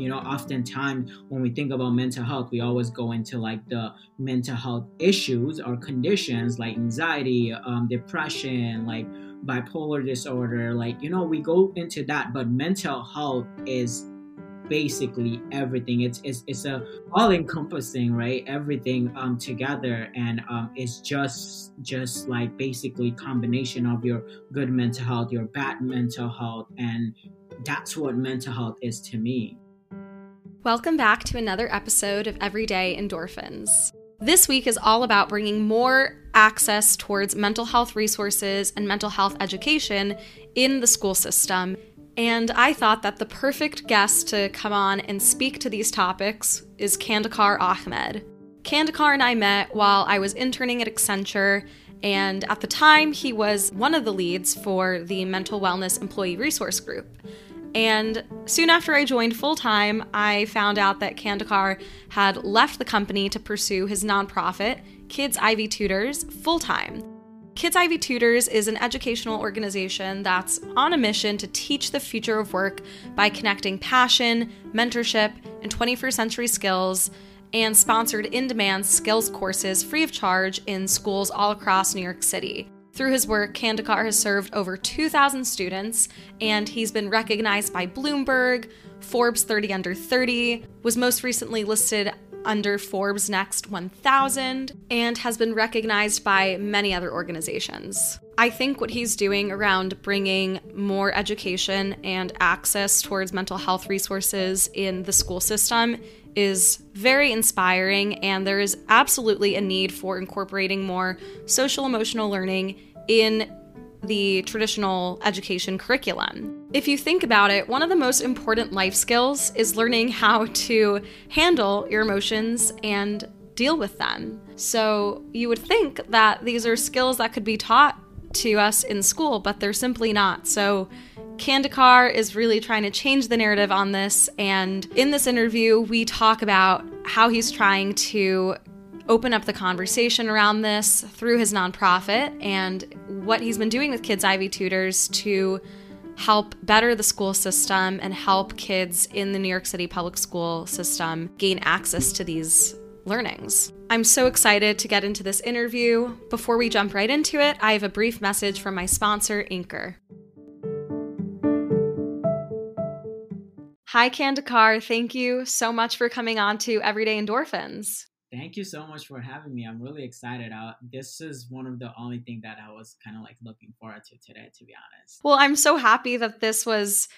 you know, oftentimes when we think about mental health, we always go into like the mental health issues or conditions like anxiety, um, depression, like bipolar disorder. Like, you know, we go into that, but mental health is basically everything it's it's, it's a all encompassing right everything um together and um it's just just like basically combination of your good mental health your bad mental health and that's what mental health is to me welcome back to another episode of everyday endorphins this week is all about bringing more access towards mental health resources and mental health education in the school system and I thought that the perfect guest to come on and speak to these topics is Kandikar Ahmed. Kandikar and I met while I was interning at Accenture, and at the time, he was one of the leads for the Mental Wellness Employee Resource Group. And soon after I joined full time, I found out that Kandikar had left the company to pursue his nonprofit, Kids Ivy Tutors, full time. Kids Ivy Tutors is an educational organization that's on a mission to teach the future of work by connecting passion, mentorship, and 21st century skills, and sponsored in demand skills courses free of charge in schools all across New York City. Through his work, Kandikar has served over 2,000 students, and he's been recognized by Bloomberg, Forbes 30 Under 30, was most recently listed under Forbes Next 1000 and has been recognized by many other organizations. I think what he's doing around bringing more education and access towards mental health resources in the school system is very inspiring, and there is absolutely a need for incorporating more social emotional learning in the traditional education curriculum. If you think about it, one of the most important life skills is learning how to handle your emotions and deal with them. So you would think that these are skills that could be taught to us in school, but they're simply not. So Kandikar is really trying to change the narrative on this. And in this interview, we talk about how he's trying to open up the conversation around this through his nonprofit and what he's been doing with Kids Ivy Tutors to help better the school system and help kids in the New York City public school system gain access to these learnings. I'm so excited to get into this interview. Before we jump right into it, I have a brief message from my sponsor, Anchor. Hi, Kandikar. Thank you so much for coming on to Everyday Endorphins. Thank you so much for having me. I'm really excited. Uh, this is one of the only thing that I was kind of like looking forward to today, to be honest. Well, I'm so happy that this was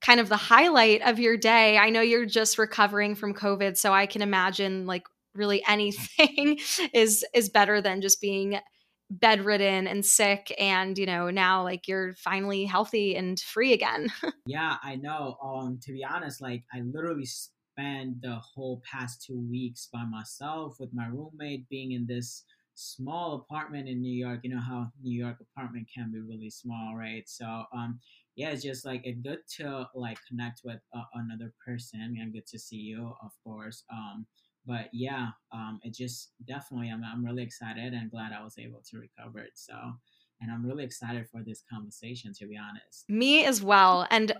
kind of the highlight of your day. I know you're just recovering from COVID, so I can imagine like really anything is is better than just being bedridden and sick and you know now like you're finally healthy and free again yeah i know um to be honest like i literally spent the whole past two weeks by myself with my roommate being in this small apartment in New York. You know how New York apartment can be really small, right? So um yeah, it's just like it's good to like connect with uh, another person and good to see you, of course. Um but yeah, um it just definitely I'm I'm really excited and glad I was able to recover it. So and I'm really excited for this conversation to be honest. Me as well. And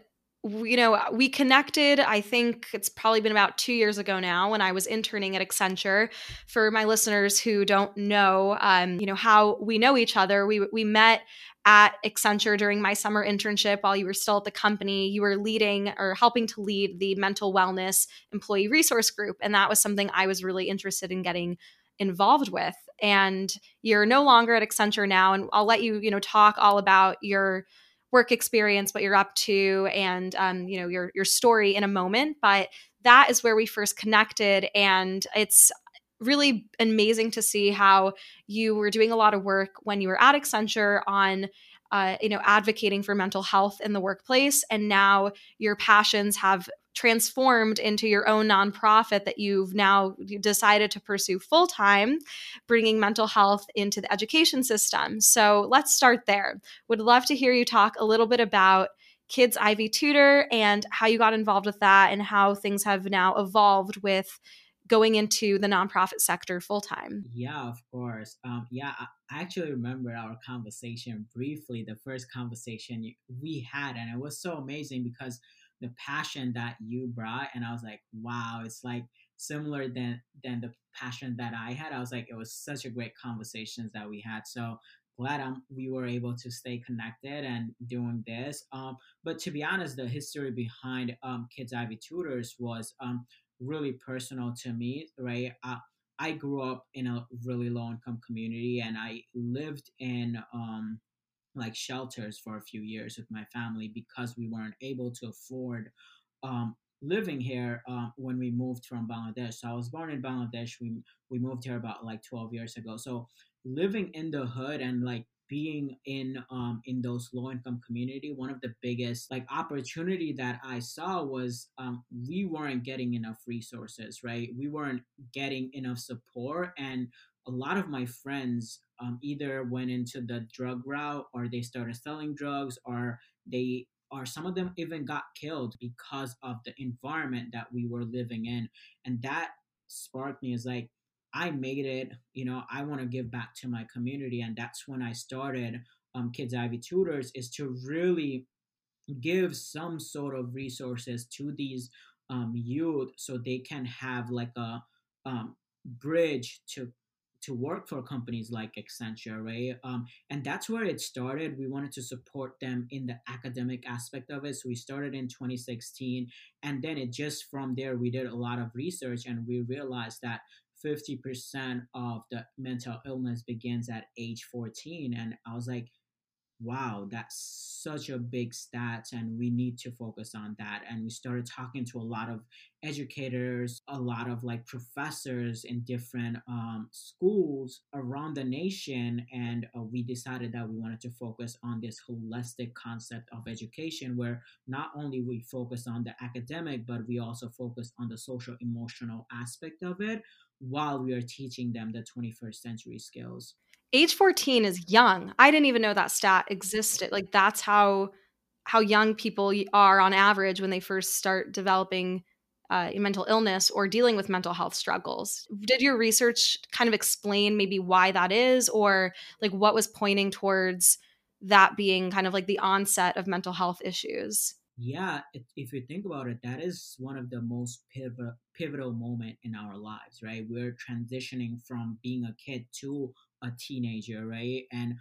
you know, we connected, I think it's probably been about two years ago now when I was interning at Accenture. For my listeners who don't know, um, you know, how we know each other, we, we met at Accenture during my summer internship while you were still at the company. You were leading or helping to lead the mental wellness employee resource group. And that was something I was really interested in getting involved with. And you're no longer at Accenture now. And I'll let you, you know, talk all about your work experience, what you're up to, and um, you know your your story in a moment. But that is where we first connected, and it's really amazing to see how you were doing a lot of work when you were at Accenture on uh, you know advocating for mental health in the workplace and now your passions have transformed into your own nonprofit that you've now decided to pursue full time, bringing mental health into the education system. So let's start there. Would love to hear you talk a little bit about Kids Ivy Tutor and how you got involved with that and how things have now evolved with going into the nonprofit sector full time. Yeah, of course. Um, yeah, I actually remember our conversation briefly, the first conversation we had, and it was so amazing because the passion that you brought and i was like wow it's like similar than than the passion that i had. I was like it was such a great conversations that we had so glad um, we were able to stay connected and doing this um, but to be honest the history behind um, kids ivy tutors was um, really personal to me right? Uh, I grew up in a really low income community and I lived in um, like shelters for a few years with my family because we weren't able to afford um, living here uh, when we moved from Bangladesh. So I was born in Bangladesh. We we moved here about like 12 years ago. So living in the hood and like being in um in those low income community one of the biggest like opportunity that i saw was um we weren't getting enough resources right we weren't getting enough support and a lot of my friends um, either went into the drug route or they started selling drugs or they or some of them even got killed because of the environment that we were living in and that sparked me as like I made it, you know, I want to give back to my community. And that's when I started um, Kids Ivy Tutors is to really give some sort of resources to these um, youth so they can have like a um, bridge to to work for companies like Accenture, right? Um, and that's where it started. We wanted to support them in the academic aspect of it. So we started in 2016. And then it just from there, we did a lot of research and we realized that 50% of the mental illness begins at age 14 and i was like wow that's such a big stat and we need to focus on that and we started talking to a lot of educators a lot of like professors in different um, schools around the nation and uh, we decided that we wanted to focus on this holistic concept of education where not only we focus on the academic but we also focus on the social emotional aspect of it while we are teaching them the 21st century skills. Age 14 is young. I didn't even know that stat existed. Like that's how how young people are on average when they first start developing uh, mental illness or dealing with mental health struggles. Did your research kind of explain maybe why that is, or like what was pointing towards that being kind of like the onset of mental health issues? yeah if you think about it that is one of the most pivotal pivotal moment in our lives right we're transitioning from being a kid to a teenager right? And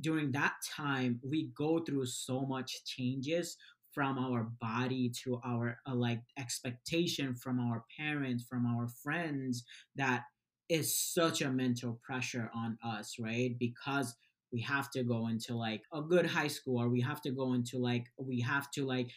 during that time we go through so much changes from our body to our uh, like expectation from our parents from our friends that is such a mental pressure on us right? Because we have to go into like a good high school or we have to go into like we have to like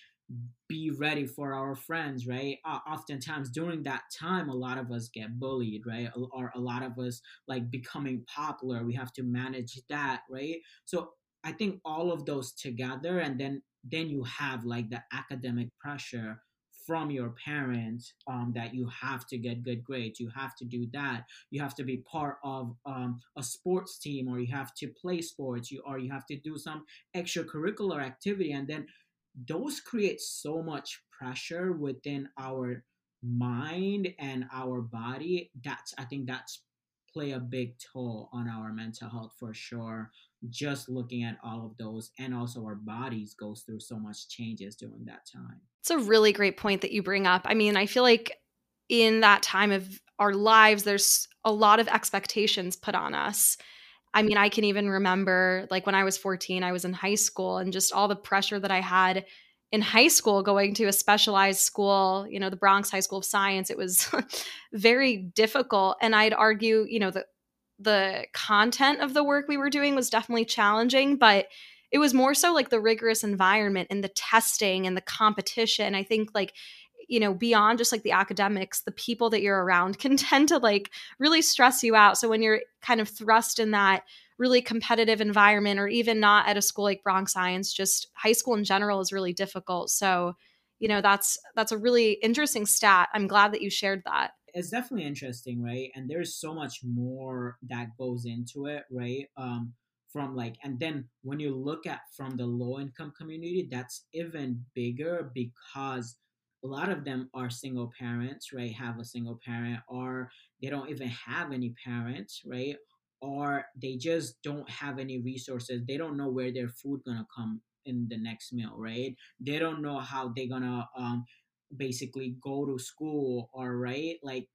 be ready for our friends right? Uh, oftentimes during that time a lot of us get bullied right? Or a lot of us like becoming popular. We have to manage that right? So i think all of those together and then then you have like the academic pressure from your parents um, that you have to get good grades. You have to do that. You have to be part of um, a sports team or you have to play sports. You or you have to do some extracurricular activity and then those create so much pressure within our mind and our body. That's i think that's play a big toll on our mental health for sure. Just looking at all of those and also our bodies goes through so much changes during that time. It's a really great point that you bring up. I mean i feel like in that time of our lives there's a lot of expectations put on us i mean i can even remember like when i was 14 i was in high school and just all the pressure that i had in high school going to a specialized school you know the bronx high school of science it was very difficult and i'd argue you know the the content of the work we were doing was definitely challenging, but it was more so like the rigorous environment and the testing and the competition. I think like you know beyond just like the academics the people that you're around can tend to like really stress you out so when you're kind of thrust in that really competitive environment or even not at a school like bronx science just high school in general is really difficult so you know that's that's a really interesting stat i'm glad that you shared that it's definitely interesting, right? And there's so much more that goes into it, right? Um, from like, and then when you look at from the low income community, that's even bigger because a lot of them are single parents, right? Have a single parent, or they don't even have any parents, right? Or they just don't have any resources. They don't know where their food gonna come in the next meal right they don't know how they're gonna um basically go to school or right like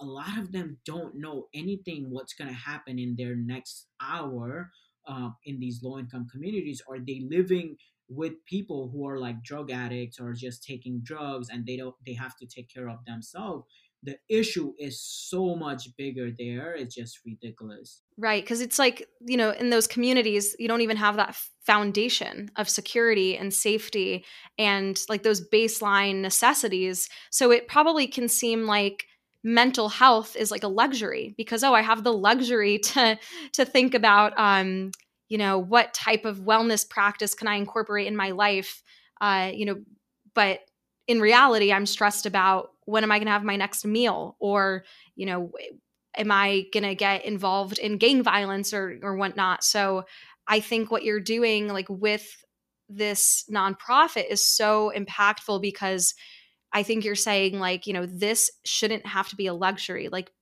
a lot of them don't know anything what's to happen in their next hour uh, in these low income communities are they living with people who are like drug addicts or just taking drugs and they don't they have to take care of themselves the issue is so much bigger there. It's just ridiculous. Right because it's like you know in those communities you don't even have that foundation of security and safety and like those baseline necessities. So it probably can seem like mental health is like a luxury because oh i have the luxury to to think about um you know what type of wellness practice can i incorporate in my life? Uh you know but in reality i'm stressed about when am i going to have my next meal? Or you know am i going to get involved in gang violence or or whatnot? So i think what you're doing like with this nonprofit is so impactful because I think you're saying like, you know, this shouldn't have to be a luxury. Like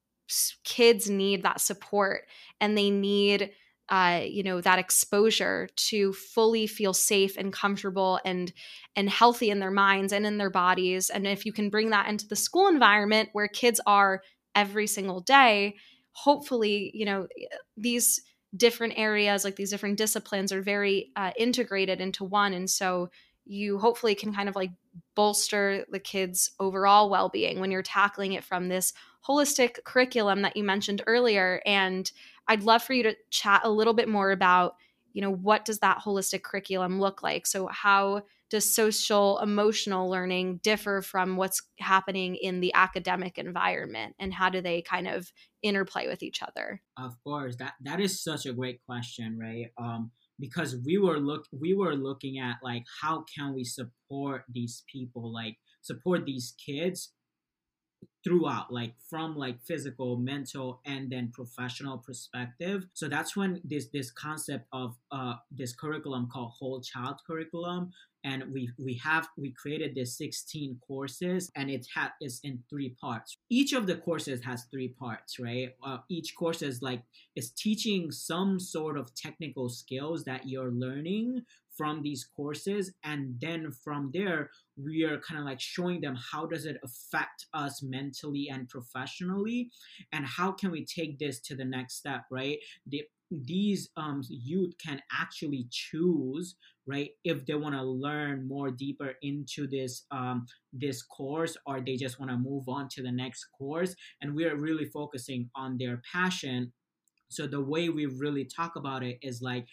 kids need that support and they need uh, you know that exposure to fully feel safe and comfortable and and healthy in their minds and in their bodies and if you can bring that into the school environment where kids are every single day hopefully you know these different areas like these different disciplines are very uh, integrated into one and so you hopefully can kind of like bolster the kids' overall well being when you're tackling it from this holistic curriculum that you mentioned earlier. And I'd love for you to chat a little bit more about, you know, what does that holistic curriculum look like? So, how does social emotional learning differ from what's happening in the academic environment and how do they kind of interplay with each other of course that that is such a great question right um because we were look we were looking at like how can we support these people like support these kids throughout like from like physical mental and then professional perspective. So that's when this this concept of uh this curriculum called whole child curriculum and we we have we created this 16 courses and it ha- is in three parts. Each of the courses has three parts right? Uh, each course is like is teaching some sort of technical skills that you're learning from these courses and then from there we are kind of like showing them how does it affect us mentally and professionally and how can we take this to the next step right? The, these um, youth can actually choose right if they want to learn more deeper into this um, this course or they just want to move on to the next course and we are really focusing on their passion. So the way we really talk about it is like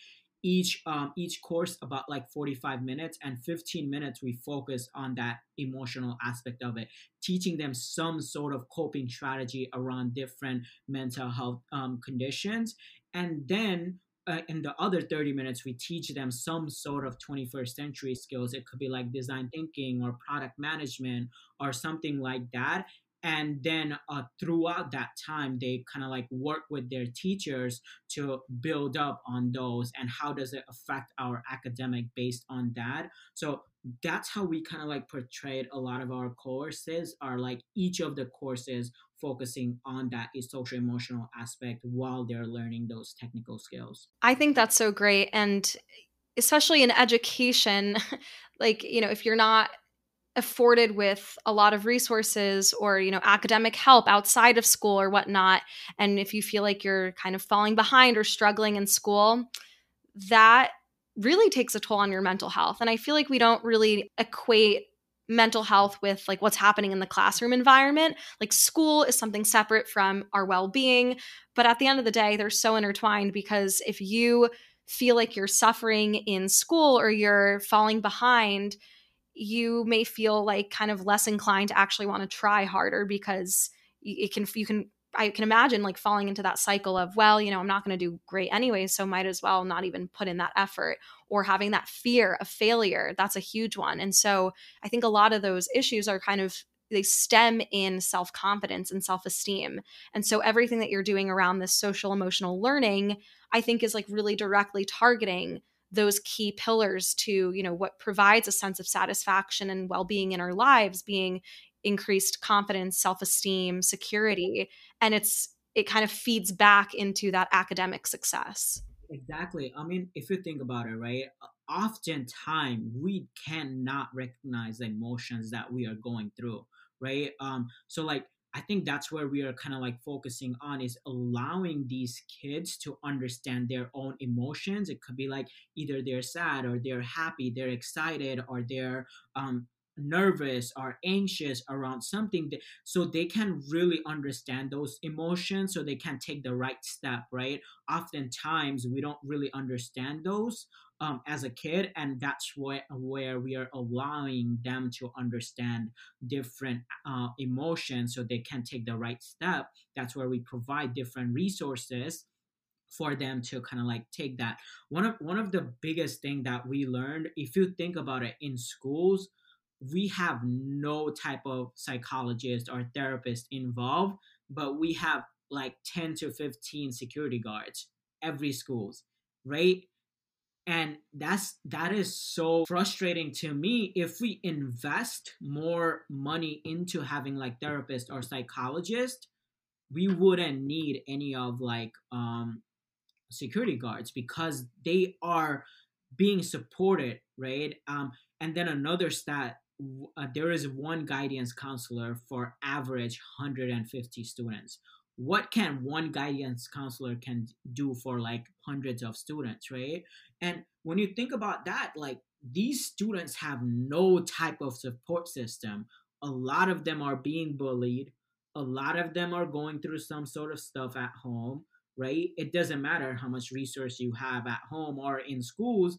each um, each course about like 45 minutes and 15 minutes we focus on that emotional aspect of it teaching them some sort of coping strategy around different mental health um, conditions. And then uh, in the other 30 minutes we teach them some sort of 21st century skills. It could be like design thinking or product management or something like that and then uh, throughout that time they kind of like work with their teachers to build up on those and how does it affect our academic based on that. So that's how we kind of like portrayed a lot of our courses are like each of the courses focusing on that social emotional aspect while they're learning those technical skills. I think that's so great and especially in education like you know if you're not afforded with a lot of resources or you know academic help outside of school or whatnot and if you feel like you're kind of falling behind or struggling in school that really takes a toll on your mental health. And i feel like we don't really equate mental health with like what's happening in the classroom environment. Like school is something separate from our well-being but at the end of the day they're so intertwined because if you feel like you're suffering in school or you're falling behind you may feel like kind of less inclined to actually want to try harder because it can you can I can imagine like falling into that cycle of, well, you know, I'm not going to do great anyway, so might as well not even put in that effort or having that fear of failure. That's a huge one. And so I think a lot of those issues are kind of they stem in self-confidence and self-esteem. And so everything that you're doing around this social emotional learning, I think is like really directly targeting those key pillars to you know what provides a sense of satisfaction and well-being in our lives being increased confidence self-esteem security and it's it kind of feeds back into that academic success. Exactly. I mean if you think about it right oftentimes we cannot recognize the emotions that we are going through right? Um so like i think that's where we are kind of like focusing on is allowing these kids to understand their own emotions. It could be like either they're sad or they're happy they're excited or they're um nervous or anxious around something that, so they can really understand those emotions so they can take the right step right? Oftentimes we don't really understand those um, as a kid and that's where, where we are allowing them to understand different uh, emotions so they can take the right step that's where we provide different resources for them to kind of like take that one of one of the biggest thing that we learned if you think about it in schools we have no type of psychologist or therapist involved, but we have like 10 to 15 security guards every schools, right? And that's that is so frustrating to me if we invest more money into having like therapist or psychologist, we wouldn't need any of like um security guards because they are being supported, right? Um and then another stat uh, there is one guidance counselor for average 150 students what can one guidance counselor can do for like hundreds of students right and when you think about that like these students have no type of support system a lot of them are being bullied a lot of them are going through some sort of stuff at home right it doesn't matter how much resource you have at home or in schools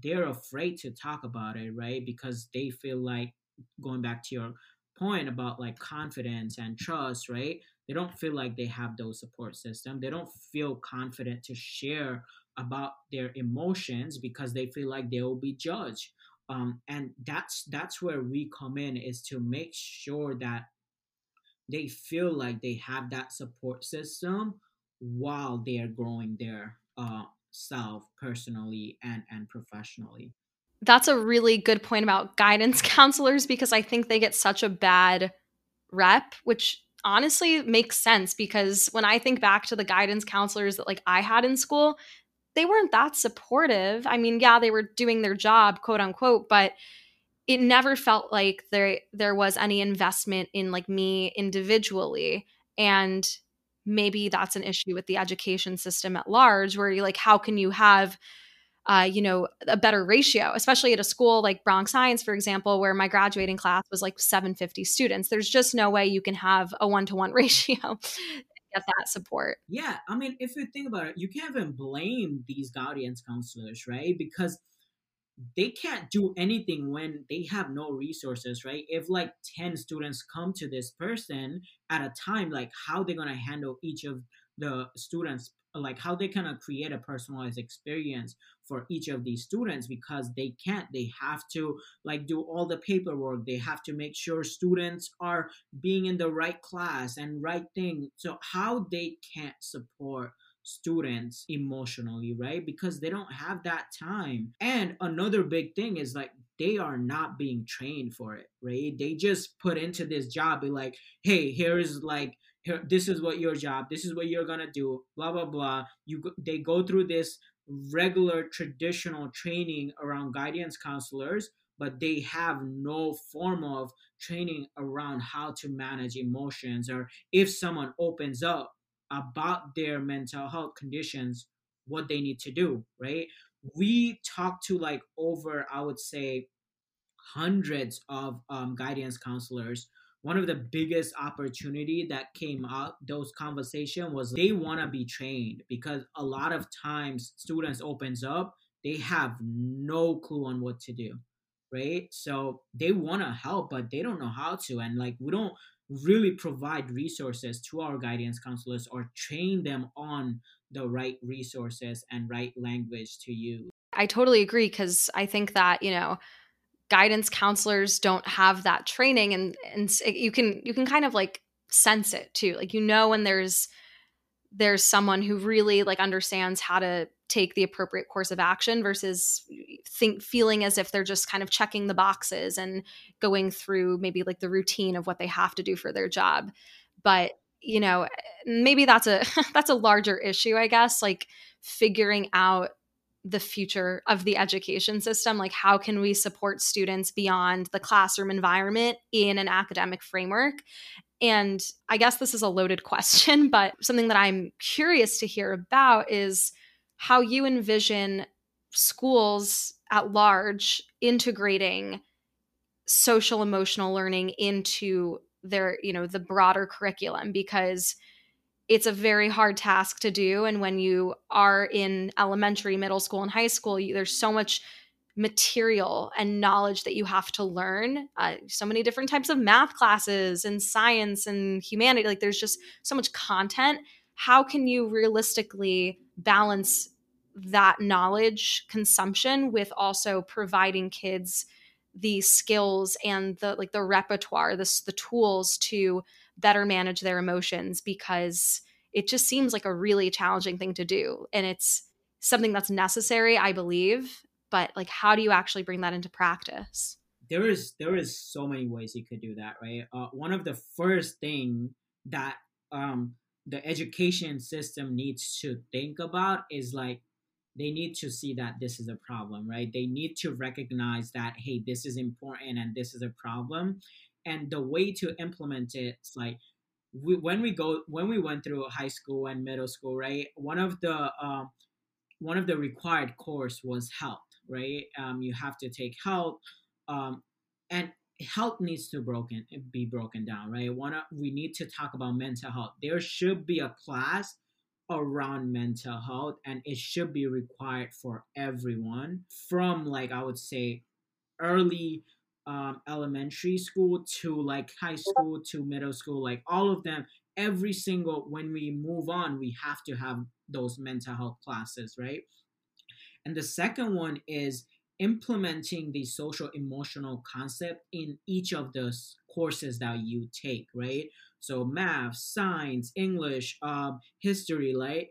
they're afraid to talk about it, right? Because they feel like going back to your point about like confidence and trust, right? They don't feel like they have those support system. They don't feel confident to share about their emotions because they feel like they will be judged. Um, and that's that's where we come in is to make sure that they feel like they have that support system while they are growing their uh, self personally and and professionally that's a really good point about guidance counselors because i think they get such a bad rep which honestly makes sense because when i think back to the guidance counselors that like i had in school they weren't that supportive. I mean yeah they were doing their job quote unquote but it never felt like there there was any investment in like me individually. And maybe that's an issue with the education system at large where you're like how can you have uh, you know a better ratio especially at a school like bronx science for example where my graduating class was like 750 students. There's just no way you can have a one-to-one ratio get that support. Yeah i mean if you think about it you can't even blame these guidance counselors right? Because they can't do anything when they have no resources right? If like 10 students come to this person at a time like how they're gonna handle each of the students like how they kind of create a personalized experience for each of these students because they can't they have to like do all the paperwork they have to make sure students are being in the right class and right thing so how they can't support students emotionally, right? Because they don't have that time. And another big thing is like they are not being trained for it, right? They just put into this job, be like, hey, here's like here, this is what your job, this is what you're gonna do, blah blah blah. You they go through this regular traditional training around guidance counselors but they have no form of training around how to manage emotions or if someone opens up about their mental health conditions, what they need to do, right? We talk to like over, I would say, hundreds of um, guidance counselors one of the biggest opportunity that came out those conversation was they want to be trained because a lot of times students opens up they have no clue on what to do right so they want to help but they don't know how to and like we don't really provide resources to our guidance counselors or train them on the right resources and right language to use. I totally agree because I think that, you know, guidance counselors don't have that training and and you can you can kind of like sense it too. Like you know when there's there's someone who really like understands how to take the appropriate course of action versus think feeling as if they're just kind of checking the boxes and going through maybe like the routine of what they have to do for their job but you know eh, maybe that's a that's a larger issue i guess like figuring out the future of the education system like how can we support students beyond the classroom environment in an academic framework? And i guess this is a loaded question but something that i'm curious to hear about is how you envision schools at large integrating social emotional learning into their you know the broader curriculum because it's a very hard task to do and when you are in elementary middle school and high school you, there's so much material and knowledge that you have to learn uh, so many different types of math classes and science and humanity like there's just so much content. How can you realistically balance that knowledge consumption with also providing kids the skills and the like the repertoire this the tools to better manage their emotions because it just seems like a really challenging thing to do and it's something that's necessary i believe but like how do you actually bring that into practice there is there is so many ways you could do that right uh, one of the first thing that um the education system needs to think about is like they need to see that this is a problem, right? They need to recognize that, hey, this is important and this is a problem. And the way to implement it is like, we, when we go when we went through high school and middle school, right? One of the um, one of the required course was health, right? Um, you have to take health, um, and health needs to broken be broken down, right? One we need to talk about mental health. There should be a class around mental health and it should be required for everyone from like i would say early um, elementary school to like high school to middle school like all of them every single when we move on we have to have those mental health classes right? And the second one is implementing the social emotional concept in each of the courses that you take right? So math, science, English, um, history, right?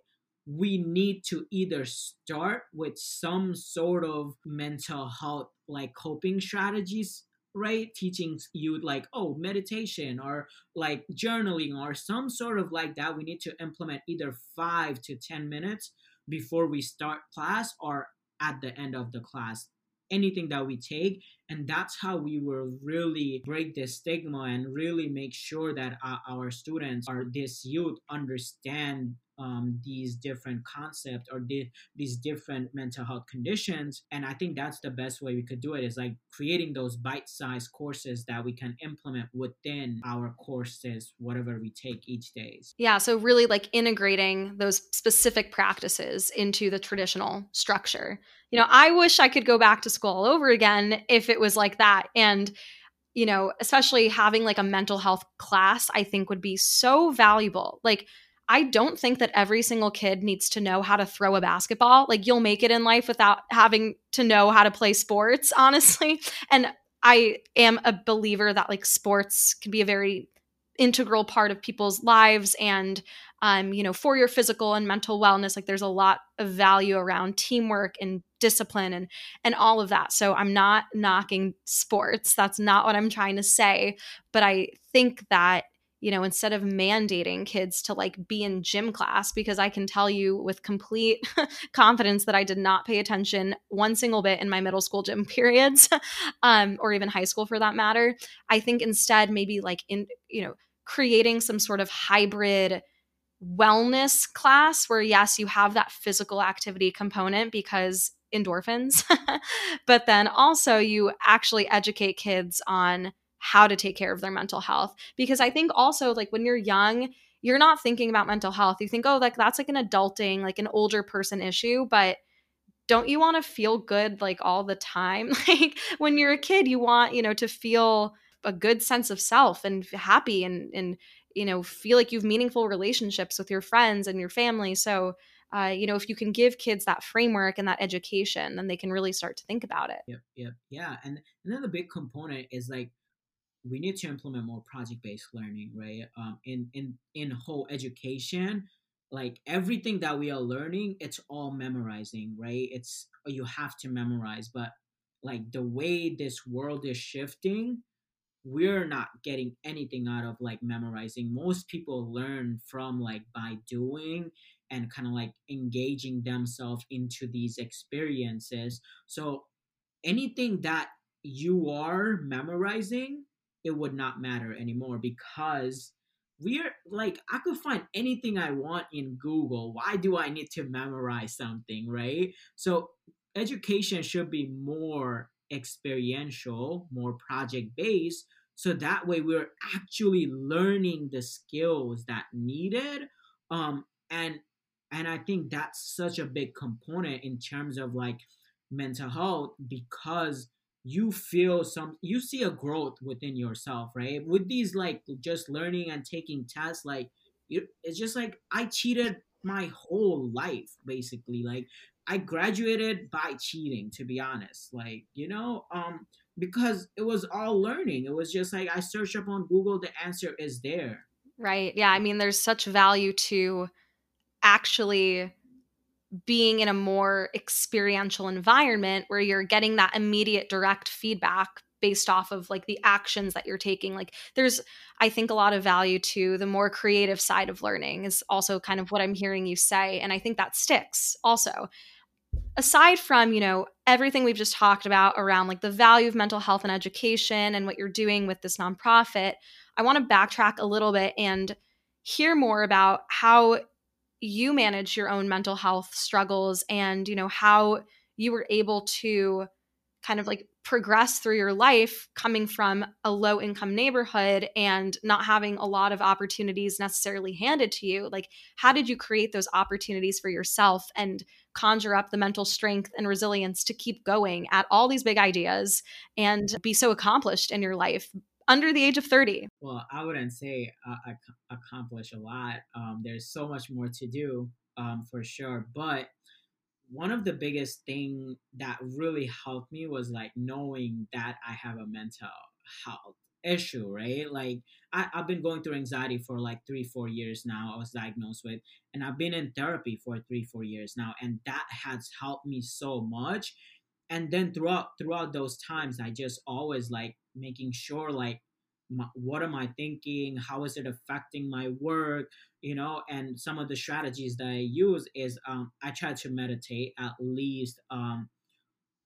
We need to either start with some sort of mental health like coping strategies right? Teaching you like oh meditation or like journaling or some sort of like that. We need to implement either five to ten minutes before we start class or at the end of the class. Anything that we take and that's how we will really break the stigma and really make sure that our, our students or this youth understand um, these different concepts or the, these different mental health conditions and i think that's the best way we could do it is like creating those bite-sized courses that we can implement within our courses whatever we take each day. yeah so really like integrating those specific practices into the traditional structure you know i wish i could go back to school all over again if it was like that and you know especially having like a mental health class i think would be so valuable like I don't think that every single kid needs to know how to throw a basketball. Like you'll make it in life without having to know how to play sports, honestly. And I am a believer that like sports can be a very integral part of people's lives and um, you know, for your physical and mental wellness, like there's a lot of value around teamwork and discipline and and all of that. So I'm not knocking sports. That's not what I'm trying to say. But I think that you know, instead of mandating kids to like be in gym class, because I can tell you with complete confidence that I did not pay attention one single bit in my middle school gym periods, um, or even high school for that matter. I think instead, maybe like in, you know, creating some sort of hybrid wellness class where, yes, you have that physical activity component because endorphins, but then also you actually educate kids on how to take care of their mental health. Because I think also, like, when you're young, you're not thinking about mental health. You think, oh, like, that's like an adulting, like an older person issue. But don't you want to feel good like all the time? like, when you're a kid, you want, you know, to feel a good sense of self and happy and, and, you know, feel like you have meaningful relationships with your friends and your family. So, uh, you know, if you can give kids that framework and that education, then they can really start to think about it. Yep, yep, yeah. And another big component is like we need to implement more project-based learning right? Um, in in in whole education like everything that we are learning it's all memorizing right? It's you have to memorize but like the way this world is shifting we're not getting anything out of like memorizing. Most people learn from like by doing and kind of like engaging themselves into these experiences. So anything that you are memorizing it would not matter anymore because we're like I could find anything I want in Google. Why do I need to memorize something, right? So education should be more experiential, more project based so that way we're actually learning the skills that needed um and and I think that's such a big component in terms of like mental health because you feel some you see a growth within yourself right? With these like just learning and taking tests like it's just like i cheated my whole life basically. Like i graduated by cheating to be honest. Like you know um because it was all learning. It was just like i search up on google the answer is there. Right. Yeah i mean there's such value to actually being in a more experiential environment where you're getting that immediate direct feedback based off of like the actions that you're taking like there's i think a lot of value to the more creative side of learning is also kind of what i'm hearing you say and i think that sticks also. Aside from you know everything we've just talked about around like the value of mental health and education and what you're doing with this nonprofit i want to backtrack a little bit and hear more about how you manage your own mental health struggles and you know how you were able to kind of like progress through your life coming from a low income neighborhood and not having a lot of opportunities necessarily handed to you like how did you create those opportunities for yourself and conjure up the mental strength and resilience to keep going at all these big ideas and be so accomplished in your life under the age of 30? Well, I wouldn't say uh, I accomplish a lot. Um, there's so much more to do um, for sure. But one of the biggest thing that really helped me was like knowing that I have a mental health issue, right? Like I, I've been going through anxiety for like three, four years now. I was diagnosed with, and I've been in therapy for three, four years now, and that has helped me so much. And then throughout throughout those times, I just always like making sure like my, what am i thinking? How is it affecting my work? You know and some of the strategies that i use is um, i try to meditate at least um,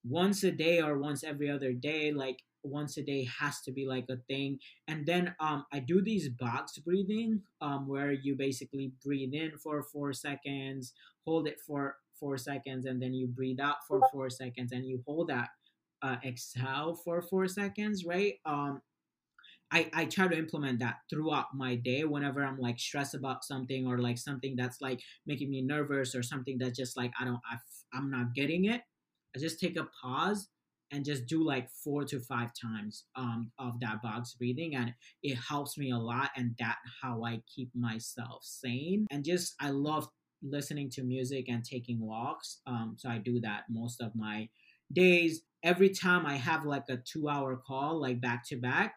once a day or once every other day like once a day has to be like a thing. And then um, i do these box breathing um, where you basically breathe in for four seconds hold it for four seconds and then you breathe out for four seconds and you hold that uh, exhale for four seconds, right? Um, I, I try to implement that throughout my day whenever I'm like stressed about something or like something that's like making me nervous or something that's just like I don't I, I'm not getting it. I just take a pause and just do like four to five times um, of that box breathing and it helps me a lot and that how I keep myself sane and just I love listening to music and taking walks um, so I do that most of my days every time I have like a two hour call, like back to back,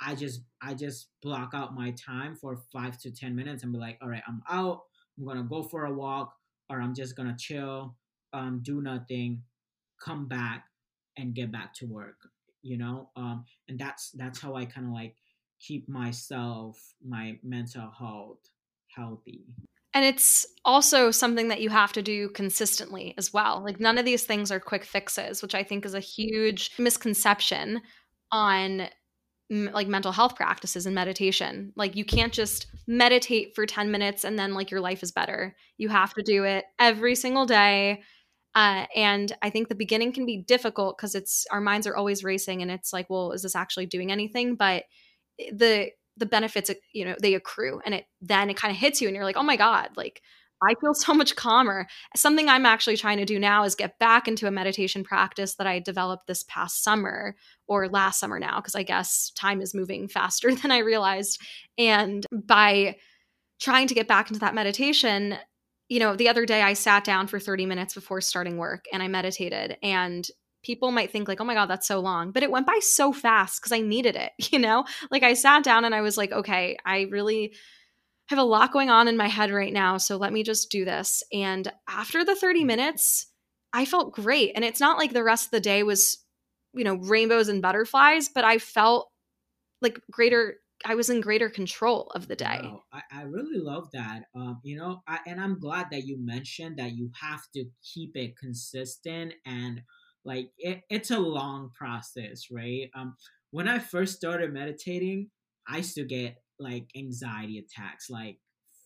I just I just block out my time for five to ten minutes and be like, all right, I'm out. I'm gonna go for a walk, or I'm just gonna chill, um, do nothing, come back, and get back to work. You know, um, and that's that's how I kind of like keep myself, my mental health healthy. And it's also something that you have to do consistently as well. Like none of these things are quick fixes, which I think is a huge misconception on like mental health practices and meditation. Like you can't just meditate for 10 minutes and then like your life is better. You have to do it every single day. Uh, and I think the beginning can be difficult because it's our minds are always racing and it's like, well, is this actually doing anything? But the the benefits uh, you know they accrue and it then it kind of hits you and you're like oh my god like i feel so much calmer. Something i'm actually trying to do now is get back into a meditation practice that i developed this past summer or last summer now because i guess time is moving faster than i realized and by trying to get back into that meditation you know the other day i sat down for 30 minutes before starting work and i meditated and people might think like oh my god that's so long but it went by so fast because i needed it you know like i sat down and i was like okay i really have a lot going on in my head right now so let me just do this and after the 30 minutes i felt great and it's not like the rest of the day was you know rainbows and butterflies but i felt like greater I was in greater control of the day. Wow, I, I really love that. Um, you know, I, and I'm glad that you mentioned that you have to keep it consistent and like it, it's a long process, right? Um, when I first started meditating, I used to get like anxiety attacks like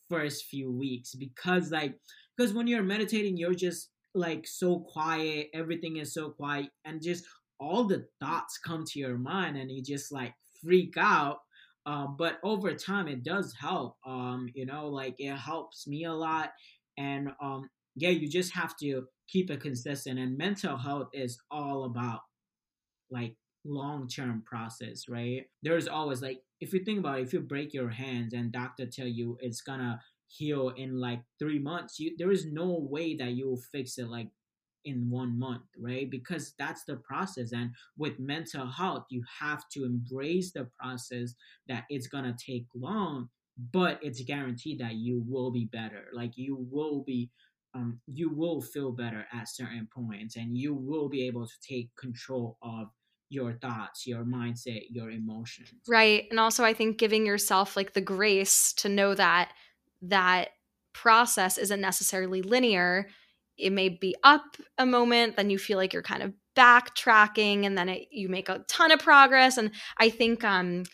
first few weeks because like because when you're meditating, you're just like so quiet, everything is so quiet, and just all the thoughts come to your mind and you just like freak out um, but over time it does help um, you know like it helps me a lot and um, yeah you just have to keep it consistent and mental health is all about like long-term process right there's always like if you think about it if you break your hands and doctor tell you it's gonna heal in like three months you there is no way that you will fix it like in one month, right? Because that's the process. And with mental health, you have to embrace the process that it's to take long, but it's guaranteed that you will be better. Like you will be. Um, you will feel better at certain points and you will be able to take control of your thoughts, your mindset, your emotions. Right. And also I think giving yourself like the grace to know that that process isn't necessarily linear it may be up a moment then you feel like you're kind of backtracking and then it, you make a ton of progress and i think um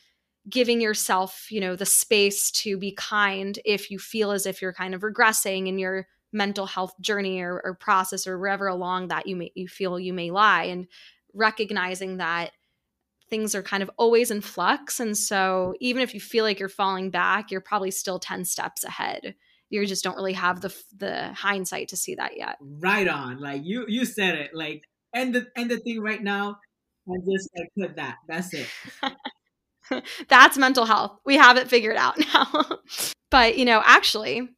giving yourself you know the space to be kind if you feel as if you're kind of regressing in your mental health journey or, or process or wherever along that you may you feel you may lie and recognizing that things are kind of always in flux and so even if you feel like you're falling back you're probably still 10 steps ahead you just don't really have the the hindsight to see that yet. Right on. Like you you said it. Like end the end the thing right now and just like put that. That's it. That's mental health. We have it figured out now. but, you know, actually,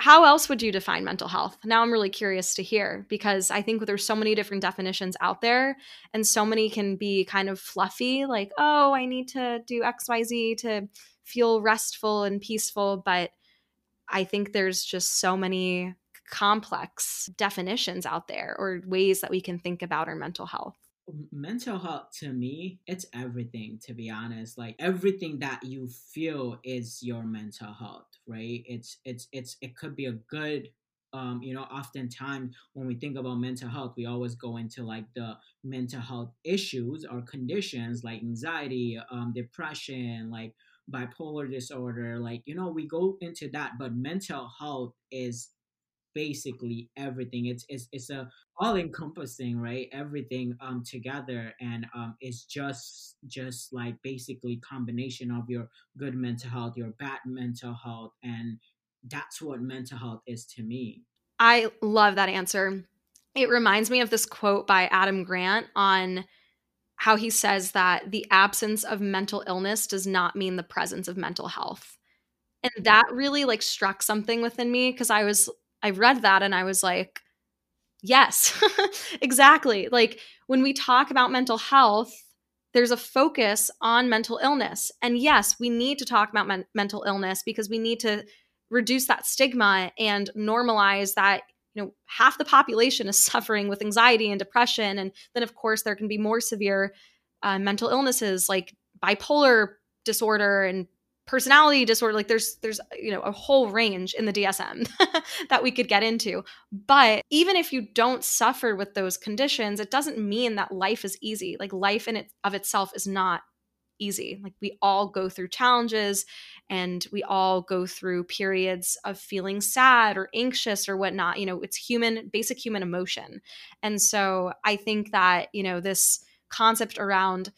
how else would you define mental health? Now I'm really curious to hear because I think there's so many different definitions out there and so many can be kind of fluffy like, "Oh, I need to do XYZ to feel restful and peaceful," but I think there's just so many complex definitions out there or ways that we can think about our mental health mental health to me it's everything to be honest. Like everything that you feel is your mental health right? It's it's it's it could be a good um you know oftentimes when we think about mental health we always go into like the mental health issues or conditions like anxiety um depression like bipolar disorder like you know we go into that but mental health is basically everything. It's it's, it's a all encompassing right everything um together and um it's just just like basically combination of your good mental health your bad mental health and that's what mental health is to me. I love that answer. It reminds me of this quote by adam grant on how he says that the absence of mental illness does not mean the presence of mental health. And that really like struck something within me because I was I read that and I was like, yes, exactly. Like when we talk about mental health, there's a focus on mental illness. And yes, we need to talk about men- mental illness because we need to reduce that stigma and normalize that you know half the population is suffering with anxiety and depression and then of course there can be more severe uh, mental illnesses like bipolar disorder and personality disorder like there's there's you know a whole range in the DSM that we could get into but even if you don't suffer with those conditions it doesn't mean that life is easy like life in it of itself is not easy. Like we all go through challenges and we all go through periods of feeling sad or anxious or whatnot. You know, it's human, basic human emotion. And so I think that, you know, this concept around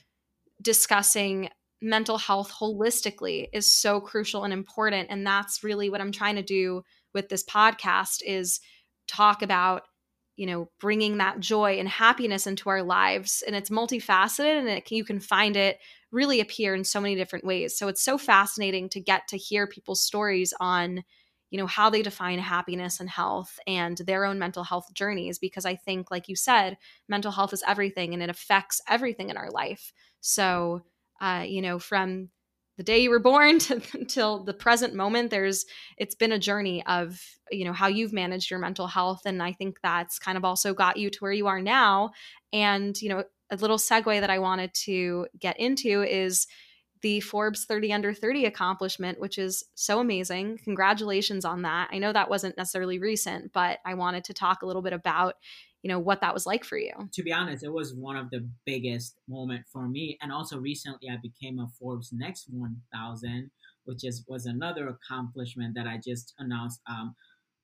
discussing mental health holistically is so crucial and important. And that's really what I'm trying to do with this podcast is talk about you know bringing that joy and happiness into our lives and it's multifaceted and it, you can find it really appear in so many different ways. So it's so fascinating to get to hear people's stories on you know how they define happiness and health and their own mental health journeys because i think like you said mental health is everything and it affects everything in our life so uh, you know from the day you were born to, until the present moment there's it's been a journey of you know how you've managed your mental health and i think that's kind of also got you to where you are now and you know a little segue that I wanted to get into is the Forbes 30 under 30 accomplishment, which is so amazing. Congratulations on that. I know that wasn't necessarily recent, but I wanted to talk a little bit about, you know, what that was like for you. To be honest, it was one of the biggest moment for me. And also recently I became a Forbes Next 1000, which is was another accomplishment that I just announced um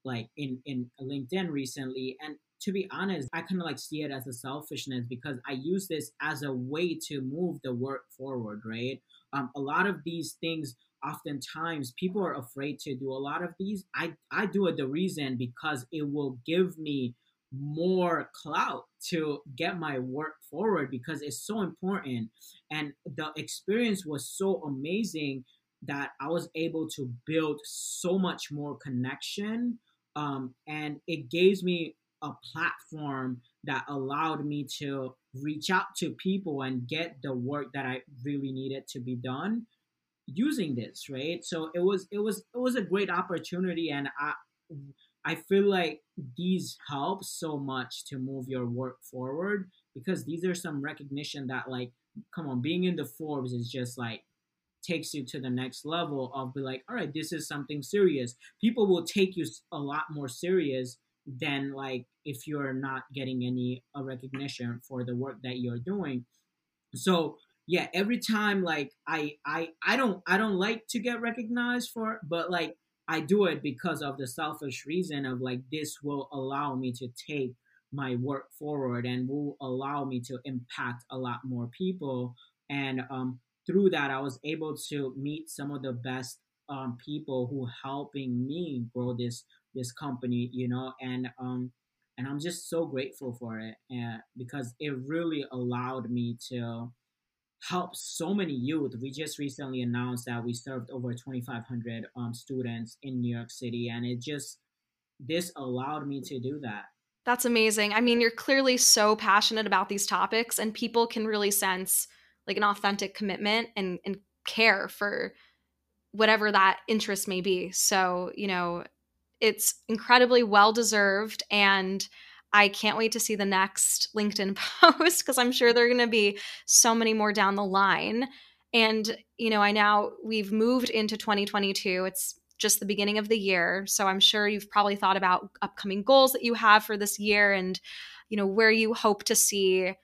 like in in LinkedIn recently. And to be honest, I kind of like see it as a selfishness because I use this as a way to move the work forward, right? Um, a lot of these things, oftentimes, people are afraid to do a lot of these. I I do it the reason because it will give me more clout to get my work forward because it's so important. And the experience was so amazing that I was able to build so much more connection um, and it gave me a platform that allowed me to reach out to people and get the work that I really needed to be done using this right? So it was it was it was a great opportunity and i i feel like these help so much to move your work forward because these are some recognition that like come on being in the forbes is just like takes you to the next level of be like all right this is something serious. People will take you a lot more serious than like if you're not getting any uh, recognition for the work that you're doing. So yeah every time like i i i don't i don't like to get recognized for but like i do it because of the selfish reason of like this will allow me to take my work forward and will allow me to impact a lot more people. And um through that i was able to meet some of the best um, people who helping me grow this this company, you know, and um, and I'm just so grateful for it, and because it really allowed me to help so many youth. We just recently announced that we served over 2,500 um, students in New York City, and it just this allowed me to do that. That's amazing. I mean, you're clearly so passionate about these topics, and people can really sense like an authentic commitment and and care for whatever that interest may be. So, you know, it's incredibly well deserved and I can't wait to see the next LinkedIn post because I'm sure there are going to be so many more down the line. And, you know, I now we've moved into 2022. It's just the beginning of the year. So I'm sure you've probably thought about upcoming goals that you have for this year and, you know, where you hope to see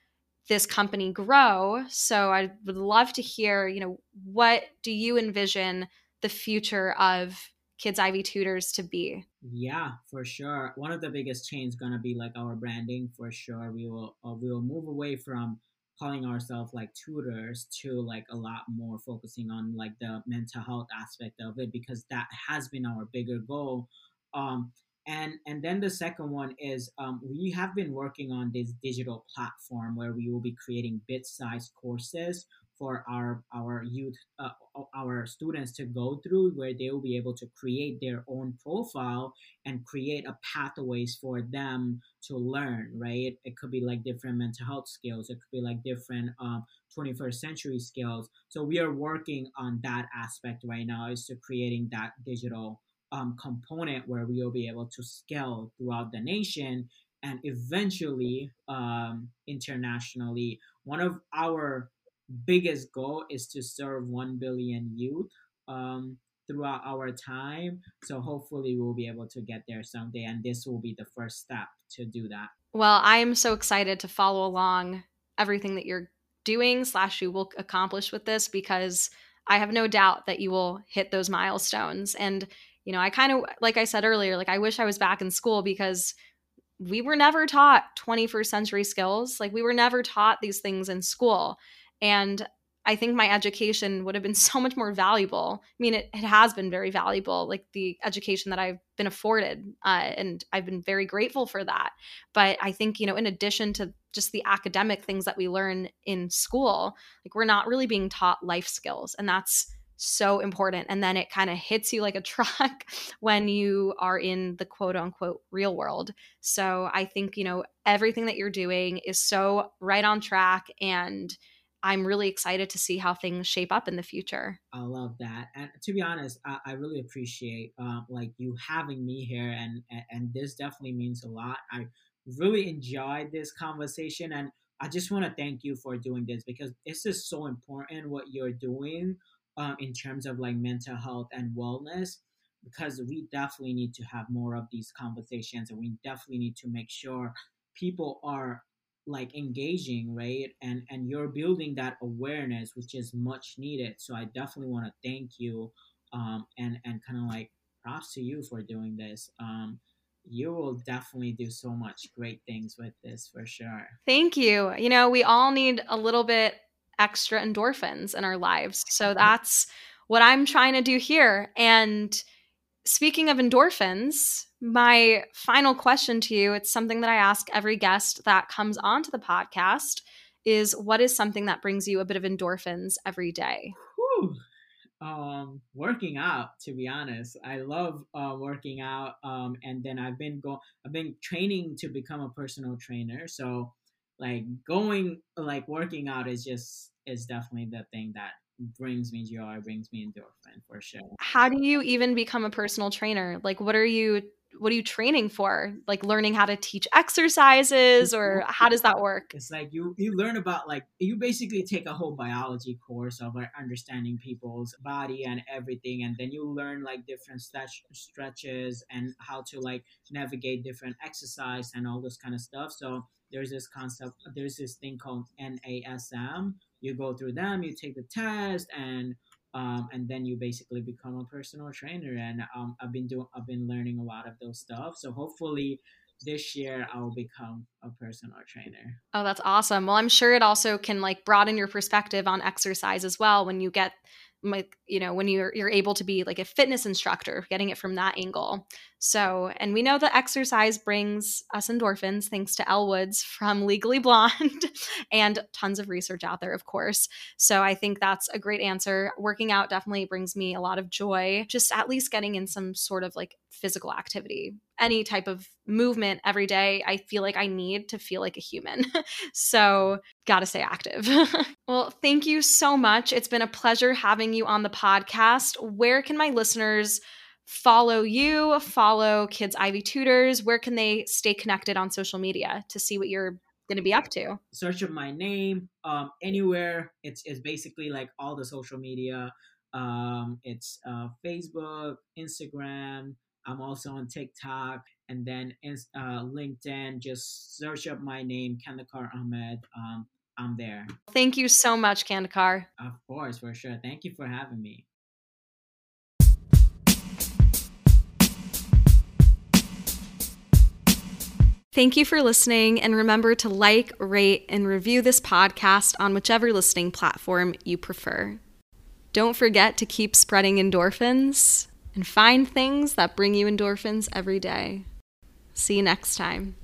this company grow. So I would love to hear, you know, what do you envision the future of kids ivy tutors to be. Yeah for sure. One of the biggest change gonna be like our branding for sure. We will uh, we will move away from calling ourselves like tutors to like a lot more focusing on like the mental health aspect of it because that has been our bigger goal um and and then the second one is um, we have been working on this digital platform where we will be creating bit-sized courses for our our youth uh, our students to go through where they will be able to create their own profile and create a pathways for them to learn right? It could be like different mental health skills. It could be like different um, 21st century skills. So we are working on that aspect right now is to creating that digital um, component where we will be able to scale throughout the nation and eventually um, internationally. One of our biggest goal is to serve 1 billion youth um, throughout our time. So hopefully we'll be able to get there someday. And this will be the first step to do that. Well, I'm so excited to follow along everything that you're doing slash you will accomplish with this because I have no doubt that you will hit those milestones. And, you know, I kind of, like I said earlier, like I wish I was back in school because we were never taught 21st century skills. Like we were never taught these things in school. And I think my education would have been so much more valuable. I mean, it, it has been very valuable, like the education that I've been afforded. Uh, and I've been very grateful for that. But I think, you know, in addition to just the academic things that we learn in school, like we're not really being taught life skills. And that's so important. And then it kind of hits you like a truck when you are in the quote unquote real world. So I think, you know, everything that you're doing is so right on track and I'm really excited to see how things shape up in the future. I love that, and to be honest, I, I really appreciate uh, like you having me here, and, and and this definitely means a lot. I really enjoyed this conversation, and I just want to thank you for doing this because this is so important what you're doing um, in terms of like mental health and wellness because we definitely need to have more of these conversations and we definitely need to make sure people are like engaging right? And and you're building that awareness which is much needed. So i definitely want to thank you um and and kind of like props to you for doing this. Um you will definitely do so much great things with this for sure. Thank you. You know we all need a little bit extra endorphins in our lives. So that's what i'm trying to do here. And speaking of endorphins, my final question to you, it's something that I ask every guest that comes onto the podcast is what is something that brings you a bit of endorphins every day? Um, working out, to be honest, I love uh, working out. Um, and then I've been going, I've been training to become a personal trainer. So, like going, like working out is just is definitely the thing that brings me joy, brings me endorphin for sure. How do you even become a personal trainer? Like, what are you? What are you training for? Like learning how to teach exercises, or how does that work? It's like you you learn about like you basically take a whole biology course of like understanding people's body and everything, and then you learn like different stretch, stretches and how to like navigate different exercise and all this kind of stuff. So there's this concept. There's this thing called NASM, you go through them, you take the test, and um, and then you basically become a personal trainer. And um, I've been doing, I've been learning a lot of those stuff. So hopefully this year I will become a personal trainer. Oh, that's awesome. Well, I'm sure it also can like broaden your perspective on exercise as well when you get like you know when you're you're able to be like a fitness instructor getting it from that angle so and we know that exercise brings us endorphins thanks to Elle Woods from legally blonde and tons of research out there of course. So i think that's a great answer. Working out definitely brings me a lot of joy just at least getting in some sort of like physical activity. Any type of movement every day i feel like i need to feel like a human. So gotta stay active. Well thank you so much. It's been a pleasure having you on the podcast. Where can my listeners follow you follow kids ivy tutors where can they stay connected on social media to see what you're going to be up to search of my name um, anywhere it's, it's basically like all the social media um, it's uh, facebook instagram I'm also on TikTok and then uh, LinkedIn. Just search up my name, Kandakar Ahmed. Um, I'm there. Thank you so much, Kandakar. Of course, for sure. Thank you for having me. Thank you for listening, and remember to like, rate, and review this podcast on whichever listening platform you prefer. Don't forget to keep spreading endorphins and find things that bring you endorphins every day. See you next time.